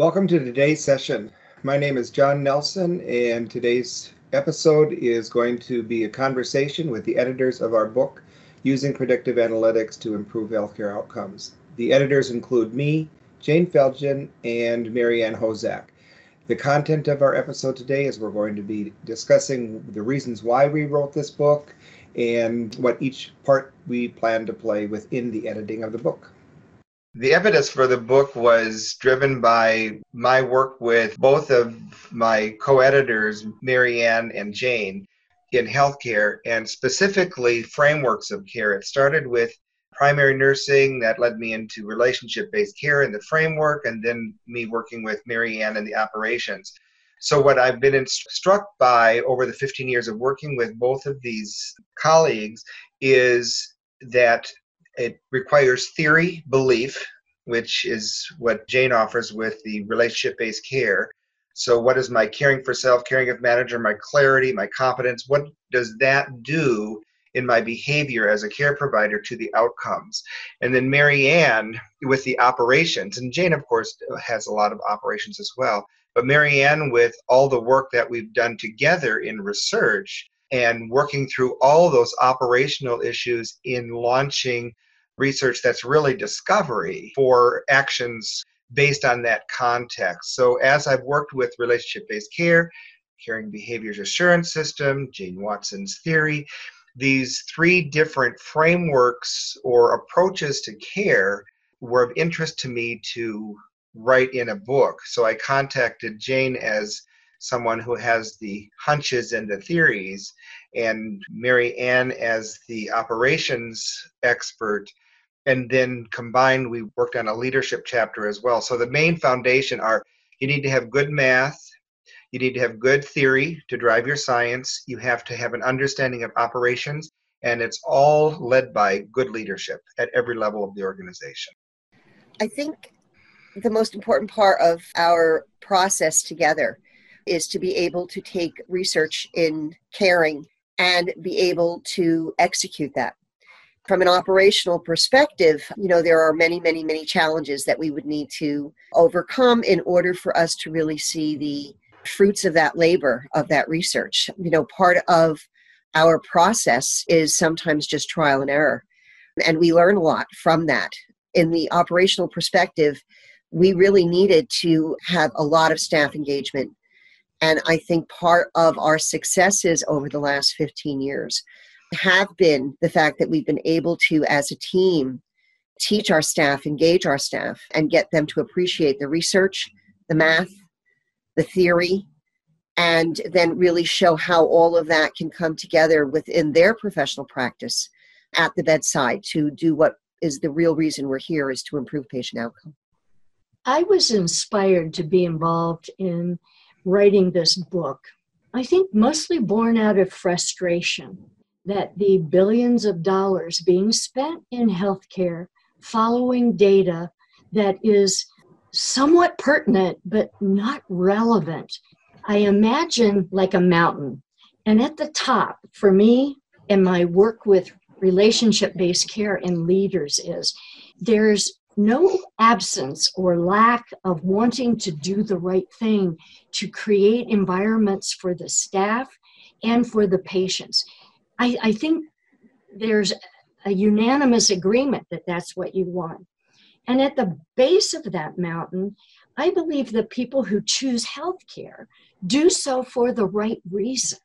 Welcome to today's session. My name is John Nelson, and today's episode is going to be a conversation with the editors of our book, Using Predictive Analytics to Improve Healthcare Outcomes. The editors include me, Jayne Felgen, and Mary Ann Hozak. The content of our episode today is we're going to be discussing the reasons why we wrote this book and what each part we plan to play within the editing of the book. The evidence for the book was driven by my work with both of my co editors, Mary Ann and Jayne, in healthcare and specifically frameworks of care. It started with primary nursing that led me into relationship based care and the framework, and then me working with Mary Ann and the operations. So, what I've been struck by over the 15 years of working with both of these colleagues is that it requires theory, belief, which is what Jayne offers with the relationship based care. So, what is my caring for self, caring of manager, my clarity, my competence? What does that do in my behavior as a care provider to the outcomes? And then Mary Ann with the operations, and Jayne, of course, has a lot of operations as well. But Mary Ann, with all the work that we've done together in research and working through all those operational issues in launching research that's really discovery for actions based on that context. So, as I've worked with relationship based care, caring behaviors assurance system, Jean Watson's theory, these three different frameworks or approaches to care were of interest to me to write in a book. So I contacted Jayne as someone who has the hunches and the theories, and Mary Ann as the operations expert and then combined we worked on a leadership chapter as well. So the main foundation are you need to have good math you need to have good theory to drive your science you have to have an understanding of operations and it's all led by good leadership at every level of the organization. I think the most important part of our process together is to be able to take research in caring and be able to execute that from an operational perspective, you know, there are many, many, many challenges that we would need to overcome in order for us to really see the fruits of that labor, of that research. You know, part of our process is sometimes just trial and error. And we learn a lot from that. In the operational perspective, we really needed to have a lot of staff engagement. And I think part of our successes over the last 15 years have been the fact that we've been able to, as a team, teach our staff, engage our staff, and get them to appreciate the research, the math, the theory, and then really show how all of that can come together within their professional practice at the bedside to do what is the real reason we're here is to improve patient outcome. I was inspired to be involved in writing this book. I think mostly born out of frustration that the billions of dollars being spent in healthcare following data that is somewhat pertinent but not relevant. I imagine like a mountain. And at the top, for me and my work with relationship based care and leaders, is there's no absence or lack of wanting to do the right thing to create environments for the staff and for the patients. I, I think there's a unanimous agreement that that's what you want. And at the base of that mountain, I believe that people who choose healthcare do so for the right reason.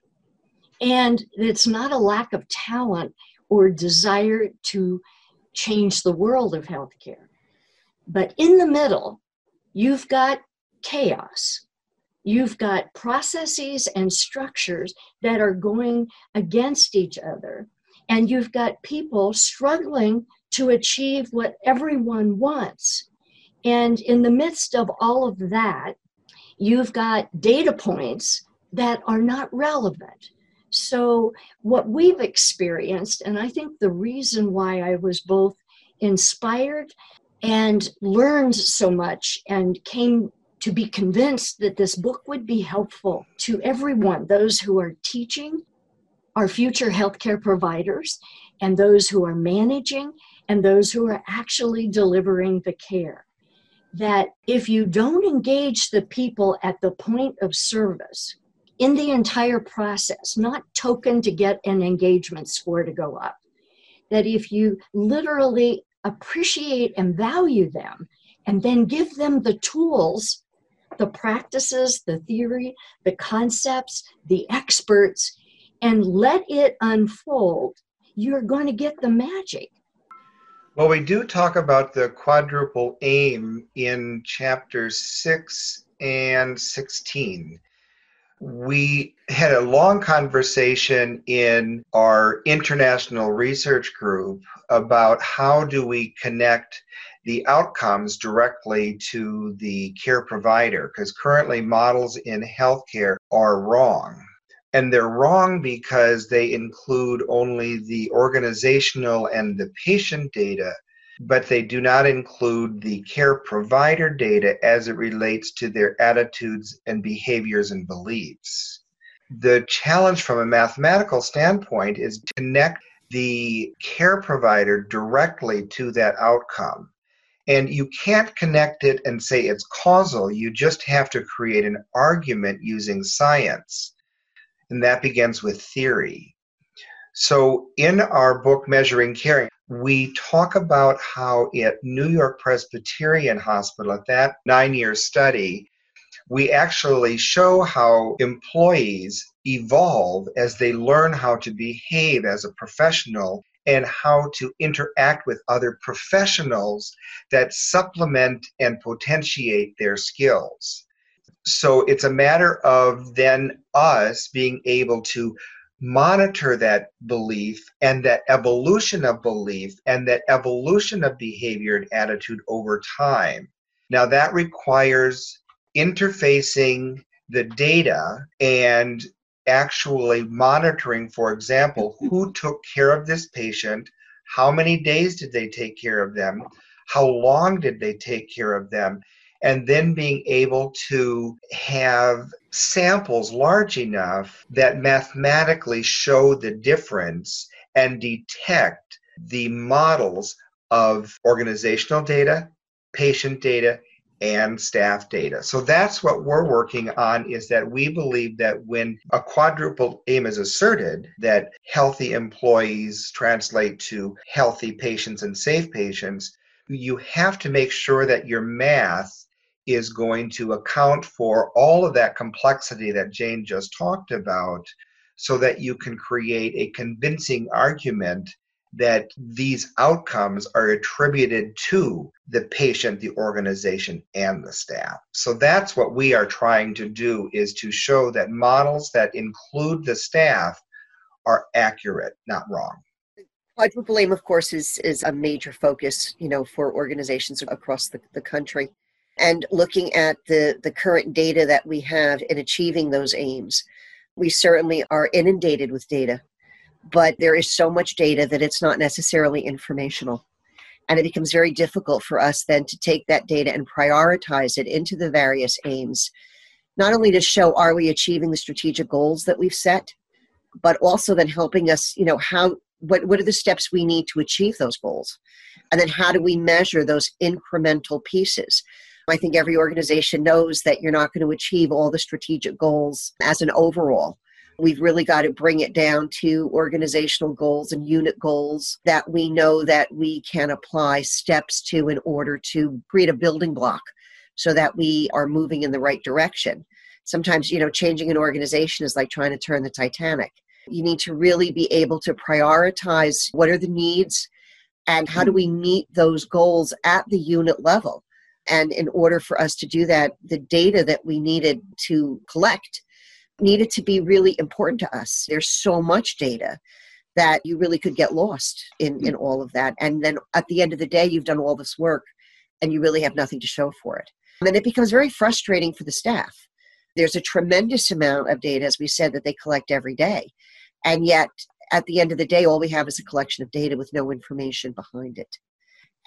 And it's not a lack of talent or desire to change the world of healthcare. But in the middle, you've got chaos you've got processes and structures that are going against each other. And you've got people struggling to achieve what everyone wants. And in the midst of all of that, you've got data points that are not relevant. So, what we've experienced, and I think the reason why I was both inspired and learned so much and came to be convinced that this book would be helpful to everyone those who are teaching, our future healthcare providers, and those who are managing, and those who are actually delivering the care. that if you don't engage the people at the point of service in the entire process, not token to get an engagement score to go up, that if you literally appreciate and value them and then give them the tools, the practices, the theory, the concepts, the experts, and let it unfold, you're going to get the magic. Well, we do talk about the quadruple aim in chapters 6 and 16. We had a long conversation in our international research group about how do we connect the outcomes directly to the care provider because currently models in healthcare are wrong. And they're wrong because they include only the organizational and the patient data, but they do not include the care provider data as it relates to their attitudes and behaviors and beliefs. The challenge from a mathematical standpoint is to connect the care provider directly to that outcome. And you can't connect it and say it's causal. You just have to create an argument using science. And that begins with theory. So, in our book, Measuring Caring, we talk about how at New York Presbyterian Hospital, at that nine year study, we actually show how employees evolve as they learn how to behave as a professional and how to interact with other professionals that supplement and potentiate their skills. So it's a matter of then us being able to monitor that belief and that evolution of belief and that evolution of behavior and attitude over time. Now, that requires interfacing the data and actually monitoring, for example, who took care of this patient, how many days did they take care of them, how long did they take care of them, and then being able to have samples large enough that mathematically show the difference and detect the models of organizational data, patient data, and staff data. So that's what we're working on is that we believe that when a quadruple aim is asserted, that healthy employees translate to healthy patients and safe patients, you have to make sure that your math is going to account for all of that complexity that Jayne just talked about so that you can create a convincing argument that these outcomes are attributed to the patient, the organization, and the staff. So that's what we are trying to do is to show that models that include the staff are accurate, not wrong. Quadruple aim, of course, is, is a major focus, you know, for organizations across the, the country. And looking at the, the current data that we have in achieving those aims, we certainly are inundated with data but there is so much data that it's not necessarily informational. And it becomes very difficult for us then to take that data and prioritize it into the various aims, not only to show are we achieving the strategic goals that we've set, but also then helping us, you know, how what, what are the steps we need to achieve those goals? And then how do we measure those incremental pieces? I think every organization knows that you're not going to achieve all the strategic goals as an overall. We've really got to bring it down to organizational goals and unit goals that we know that we can apply steps to in order to create a building block so that we are moving in the right direction. Sometimes, you know, changing an organization is like trying to turn the Titanic. You need to really be able to prioritize what are the needs and how do we meet those goals at the unit level. And in order for us to do that, the data that we needed to collect needed to be really important to us. There's so much data that you really could get lost in, hmm. in all of that. And then at the end of the day, you've done all this work and you really have nothing to show for it. And it becomes very frustrating for the staff. There's a tremendous amount of data, as we said, that they collect every day. And yet, at the end of the day, all we have is a collection of data with no information behind it.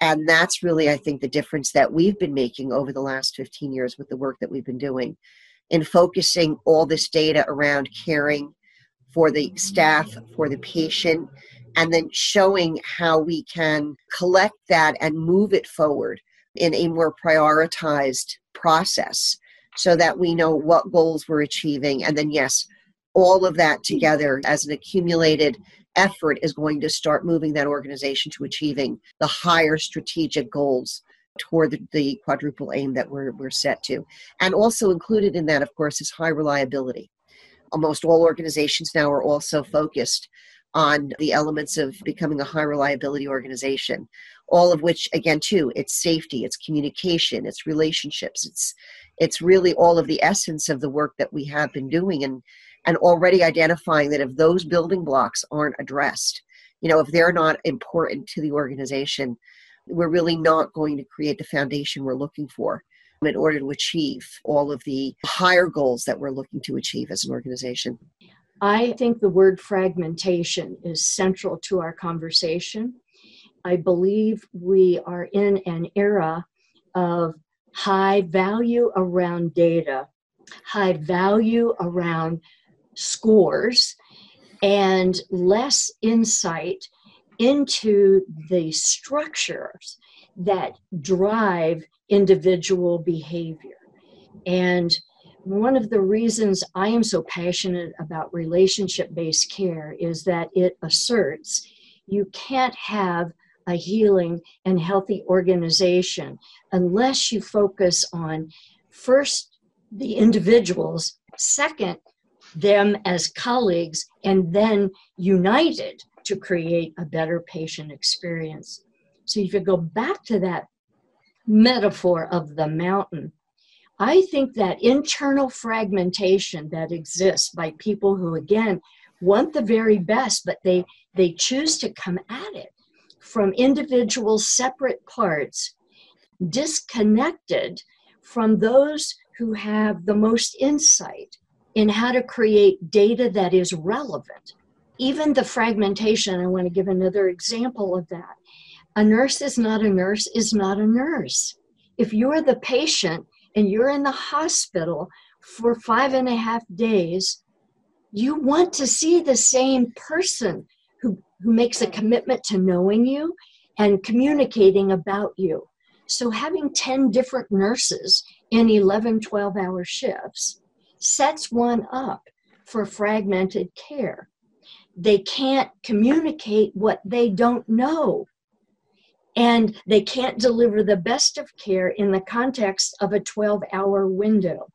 And that's really, I think, the difference that we've been making over the last 15 years with the work that we've been doing in focusing all this data around caring for the staff, for the patient, and then showing how we can collect that and move it forward in a more prioritized process so that we know what goals we're achieving. And then, yes, all of that together as an accumulated effort is going to start moving that organization to achieving the higher strategic goals toward the, the, quadruple aim that we're, we're set to. And also included in that, of course, is high reliability. Almost all organizations now are also focused on the elements of becoming a high reliability organization all of which again too it's safety it's communication it's relationships it's it's really all of the essence of the work that we have been doing and and already identifying that if those building blocks aren't addressed you know if they're not important to the organization we're really not going to create the foundation we're looking for in order to achieve all of the higher goals that we're looking to achieve as an organization I think the word fragmentation is central to our conversation. I believe we are in an era of high value around data, high value around scores, and less insight into the structures that drive individual behavior. And one of the reasons I am so passionate about relationship based care is that it asserts you can't have a healing and healthy organization unless you focus on first the individuals, second, them as colleagues, and then united to create a better patient experience. So if you go back to that metaphor of the mountain, I think that internal fragmentation that exists by people who, again, want the very best, but they, they choose to come at it from individual separate parts, disconnected from those who have the most insight in how to create data that is relevant. Even the fragmentation, I want to give another example of that. A nurse is not a nurse, is not a nurse. If you're the patient, and you're in the hospital for five and a half days, you want to see the same person who, who makes a commitment to knowing you and communicating about you. So, having 10 different nurses in 11, 12 hour shifts sets one up for fragmented care. They can't communicate what they don't know and they can't deliver the best of care in the context of a 12 hour window.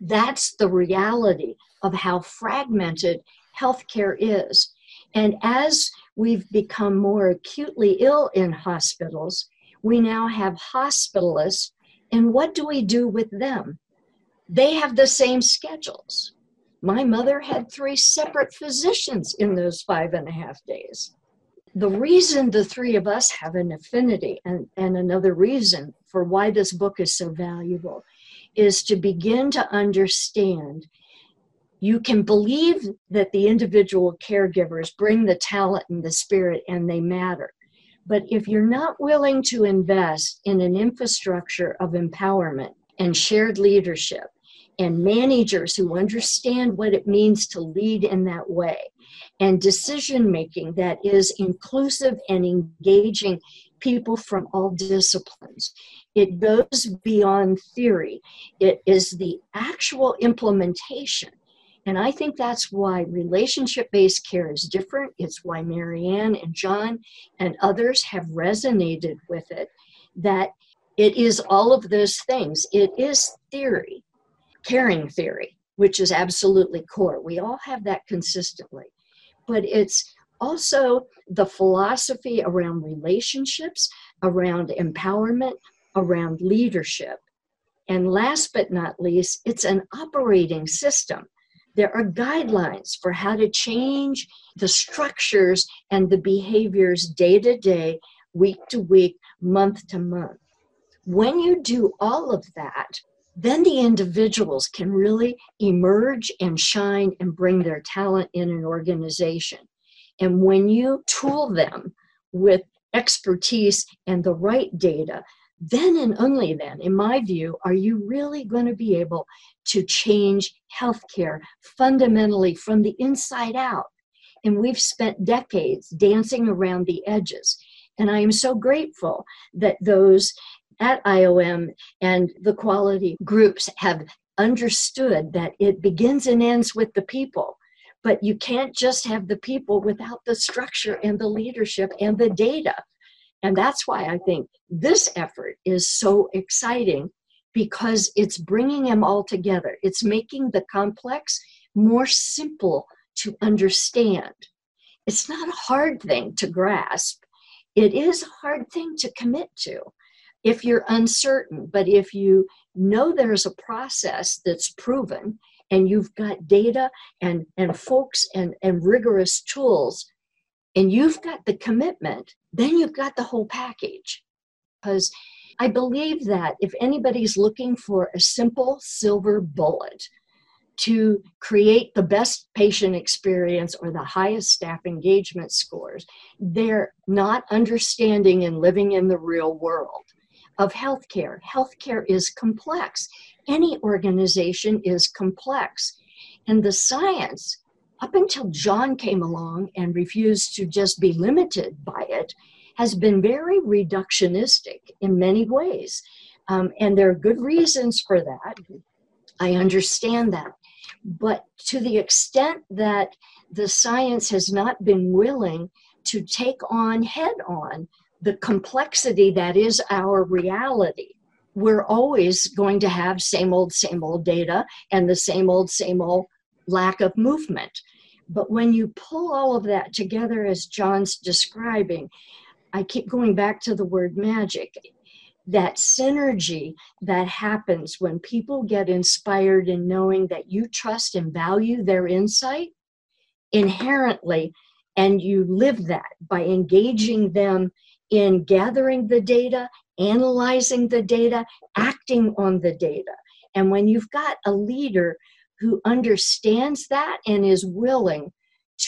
That's the reality of how fragmented healthcare is. And as we've become more acutely ill in hospitals, we now have hospitalists. And what do we do with them? They have the same schedules. My mother had three separate physicians in those five and a half days the reason the three of us have an affinity, and, and another reason for why this book is so valuable, is to begin to understand you can believe that the individual caregivers bring the talent and the spirit and they matter. But if you're not willing to invest in an infrastructure of empowerment and shared leadership and managers who understand what it means to lead in that way, and decision making that is inclusive and engaging people from all disciplines. It goes beyond theory, it is the actual implementation. And I think that's why relationship based care is different. It's why Mary Ann and John and others have resonated with it, that it is all of those things. It is theory, caring theory, which is absolutely core. We all have that consistently but it's also the philosophy around relationships, around empowerment, around leadership. And last but not least, it's an operating system. There are guidelines for how to change the structures and the behaviors day to day, week to week, month to month. When you do all of that, then the individuals can really emerge and shine and bring their talent in an organization. And when you tool them with expertise and the right data, then and only then, in my view, are you really going to be able to change healthcare fundamentally from the inside out. And we've spent decades dancing around the edges. And I am so grateful that those at IOM and the quality groups have understood that it begins and ends with the people. But you can't just have the people without the structure and the leadership and the data. And that's why I think this effort is so exciting because it's bringing them all together. It's making the complex more simple to understand. It's not a hard thing to grasp, it is a hard thing to commit to if you're uncertain. But if you know there's a process that's proven and you've got data and, and folks and, and rigorous tools, and you've got the commitment, then you've got the whole package. Because I believe that if anybody's looking for a simple silver bullet to create the best patient experience or the highest staff engagement scores, they're not understanding and living in the real world of healthcare. Healthcare is complex. Any organization is complex. And the science, up until John came along and refused to just be limited by it, has been very reductionistic in many ways. Um, and there are good reasons for that. I understand that. But to the extent that the science has not been willing to take on head on the complexity that is our reality, we're always going to have same old, same old data and the same old, same old lack of movement. But when you pull all of that together, as John's describing, I keep going back to the word magic. That synergy that happens when people get inspired in knowing that you trust and value their insight inherently, and you live that by engaging them in gathering the data, analyzing the data, acting on the data. And when you've got a leader who understands that and is willing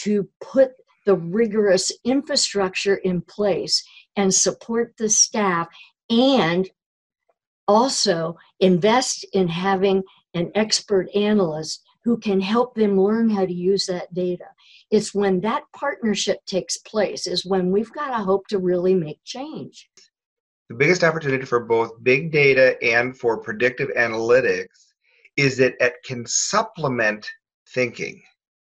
to put the rigorous infrastructure in place and support the staff and also invest in having an expert analyst who can help them learn how to use that data. It's when that partnership takes place is when we've got a hope to really make change. The biggest opportunity for both big data and for predictive analytics is that it can supplement thinking.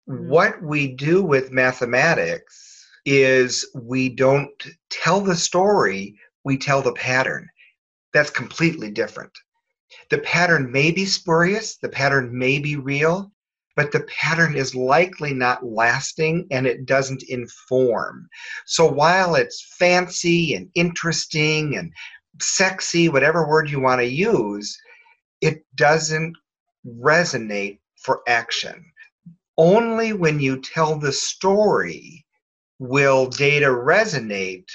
Mm-hmm. What we do with mathematics is we don't tell the story, we tell the pattern. That's completely different. The pattern may be spurious, the pattern may be real, but the pattern is likely not lasting and it doesn't inform. So while it's fancy and interesting and sexy, whatever word you want to use, it doesn't resonate for action. Only when you tell the story will data resonate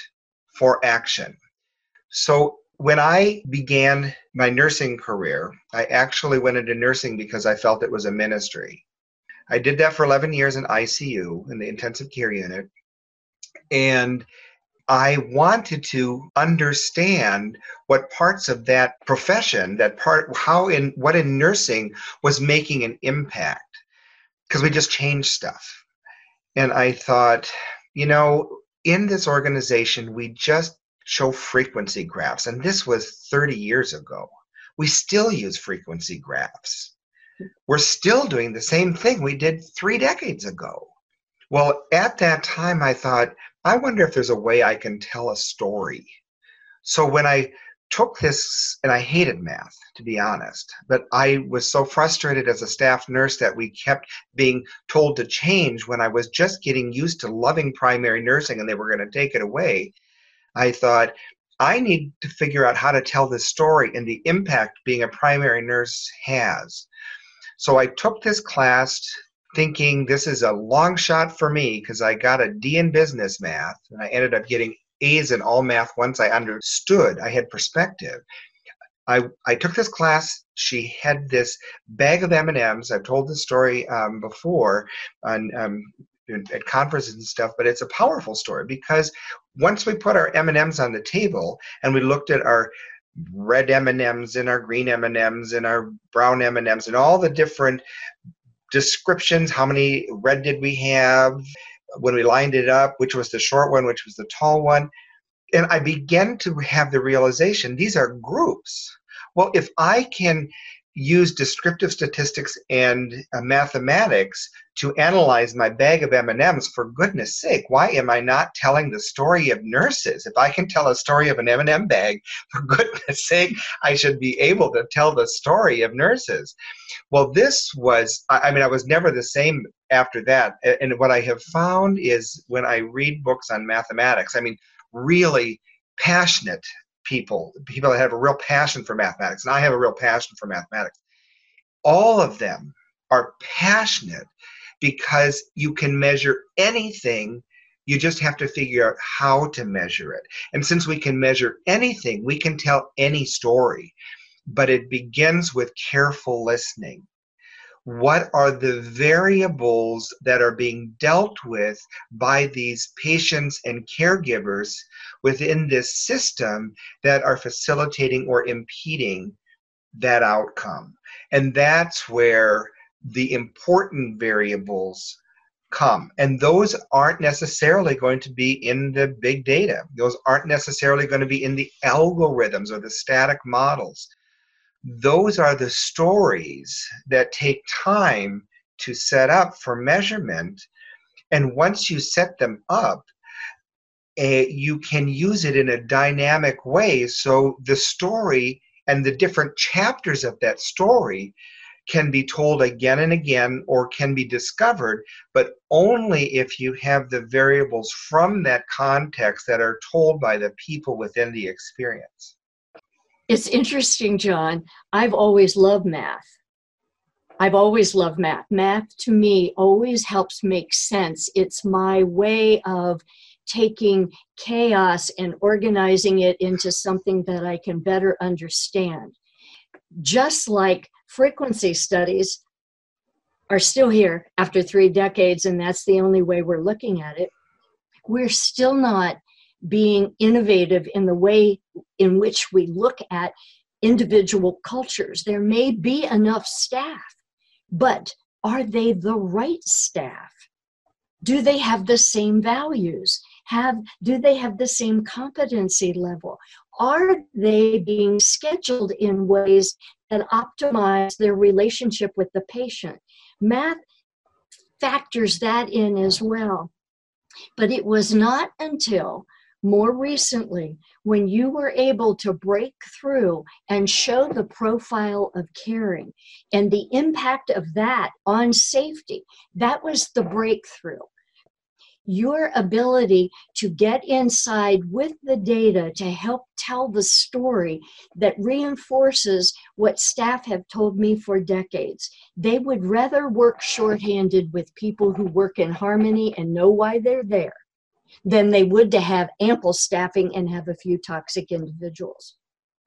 for action. So when I began my nursing career, I actually went into nursing because I felt it was a ministry. I did that for 11 years in ICU, in the intensive care unit. And I wanted to understand what parts of that profession, that part, how in what in nursing was making an impact, because we just changed stuff. And I thought, you know, in this organization, we just show frequency graphs, and this was 30 years ago. We still use frequency graphs we're still doing the same thing we did three decades ago. Well, at that time, I thought, I wonder if there's a way I can tell a story. So when I took this, and I hated math, to be honest, but I was so frustrated as a staff nurse that we kept being told to change when I was just getting used to loving primary nursing and they were going to take it away. I thought, I need to figure out how to tell this story and the impact being a primary nurse has. So I took this class thinking this is a long shot for me because I got a D in business math and I ended up getting A's in all math once I understood I had perspective. I, I took this class. She had this bag of M&Ms. I've told this story um, before on um, at conferences and stuff, but it's a powerful story because once we put our M&Ms on the table and we looked at our red M&Ms and our green M&Ms and our brown M&Ms and all the different descriptions. How many red did we have when we lined it up? Which was the short one? Which was the tall one? and I began to have the realization these are groups. Well, if I can use descriptive statistics and uh, mathematics to analyze my bag of M&Ms for goodness sake why am I not telling the story of nurses? If I can tell a story of an M&M bag for goodness sake I should be able to tell the story of nurses. Well this was I mean I was never the same after that. And what I have found is when I read books on mathematics I mean really passionate people, people that have a real passion for mathematics, and I have a real passion for mathematics. All of them are passionate because you can measure anything. You just have to figure out how to measure it. And since we can measure anything, we can tell any story. But it begins with careful listening what are the variables that are being dealt with by these patients and caregivers within this system that are facilitating or impeding that outcome. And that's where the important variables come. And those aren't necessarily going to be in the big data. Those aren't necessarily going to be in the algorithms or the static models those are the stories that take time to set up for measurement. And once you set them up, uh, you can use it in a dynamic way. So the story and the different chapters of that story can be told again and again or can be discovered, but only if you have the variables from that context that are told by the people within the experience. It's interesting, John. I've always loved math. I've always loved math. Math to me always helps make sense. It's my way of taking chaos and organizing it into something that I can better understand. Just like frequency studies are still here after three decades, and that's the only way we're looking at it, we're still not being innovative in the way in which we look at individual cultures. There may be enough staff, but are they the right staff? Do they have the same values? Have do they have the same competency level? Are they being scheduled in ways that optimize their relationship with the patient? Math factors that in as well. But it was not until more recently, when you were able to break through and show the profile of caring and the impact of that on safety, that was the breakthrough. Your ability to get inside with the data to help tell the story that reinforces what staff have told me for decades. They would rather work shorthanded with people who work in harmony and know why they're there than they would to have ample staffing and have a few toxic individuals.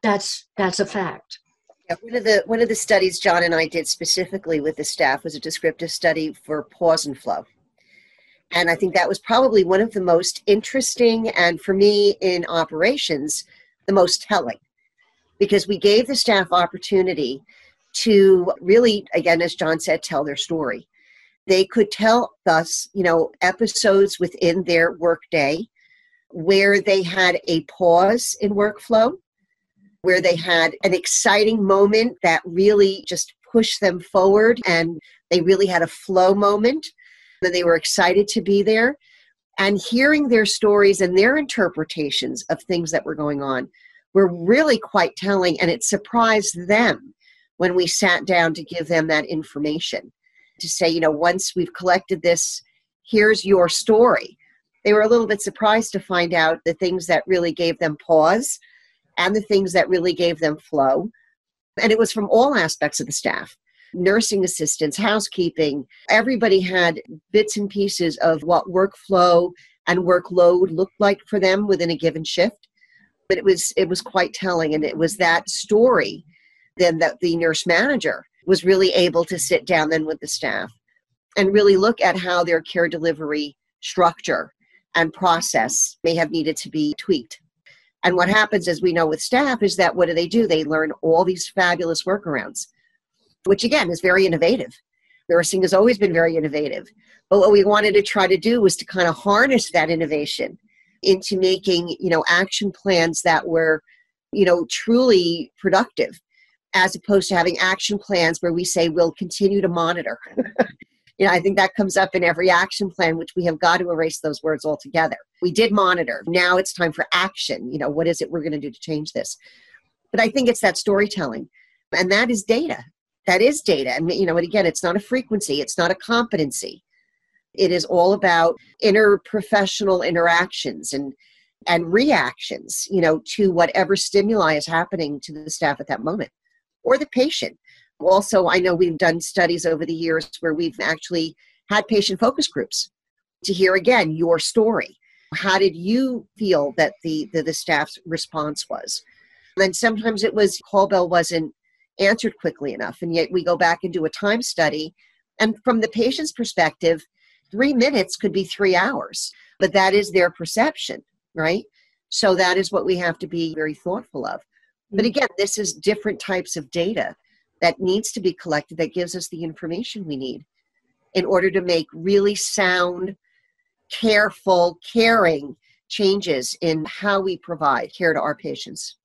That's that's a fact. Yeah, one of the one of the studies John and I did specifically with the staff was a descriptive study for pause and flow. And I think that was probably one of the most interesting and for me in operations, the most telling. Because we gave the staff opportunity to really, again, as John said, tell their story they could tell us, you know, episodes within their workday where they had a pause in workflow, where they had an exciting moment that really just pushed them forward and they really had a flow moment that they were excited to be there. And hearing their stories and their interpretations of things that were going on were really quite telling and it surprised them when we sat down to give them that information to say, you know, once we've collected this, here's your story. They were a little bit surprised to find out the things that really gave them pause and the things that really gave them flow. And it was from all aspects of the staff nursing assistants, housekeeping. Everybody had bits and pieces of what workflow and workload looked like for them within a given shift. But it was it was quite telling, and it was that story then that the nurse manager was really able to sit down then with the staff and really look at how their care delivery structure and process may have needed to be tweaked. And what happens, as we know with staff, is that what do they do? They learn all these fabulous workarounds, which again is very innovative. Nursing has always been very innovative. But what we wanted to try to do was to kind of harness that innovation into making, you know, action plans that were, you know, truly productive as opposed to having action plans where we say we'll continue to monitor. you know, I think that comes up in every action plan, which we have got to erase those words altogether. We did monitor. Now it's time for action. You know, what is it we're going to do to change this? But I think it's that storytelling, and that is data. That is data. And, you know, and again, it's not a frequency, it's not a competency. It is all about interprofessional interactions and and reactions, you know, to whatever stimuli is happening to the staff at that moment or the patient. Also, I know we've done studies over the years where we've actually had patient focus groups to hear again your story. How did you feel that the, the, the staff's response was? And sometimes it was call bell wasn't answered quickly enough. And yet we go back and do a time study. And from the patient's perspective, three minutes could be three hours, but that is their perception, right? So that is what we have to be very thoughtful of. But mm. again, this is different types of data that needs to be collected that gives us the information we need in order to make really sound, careful, caring changes in how we provide care to our patients.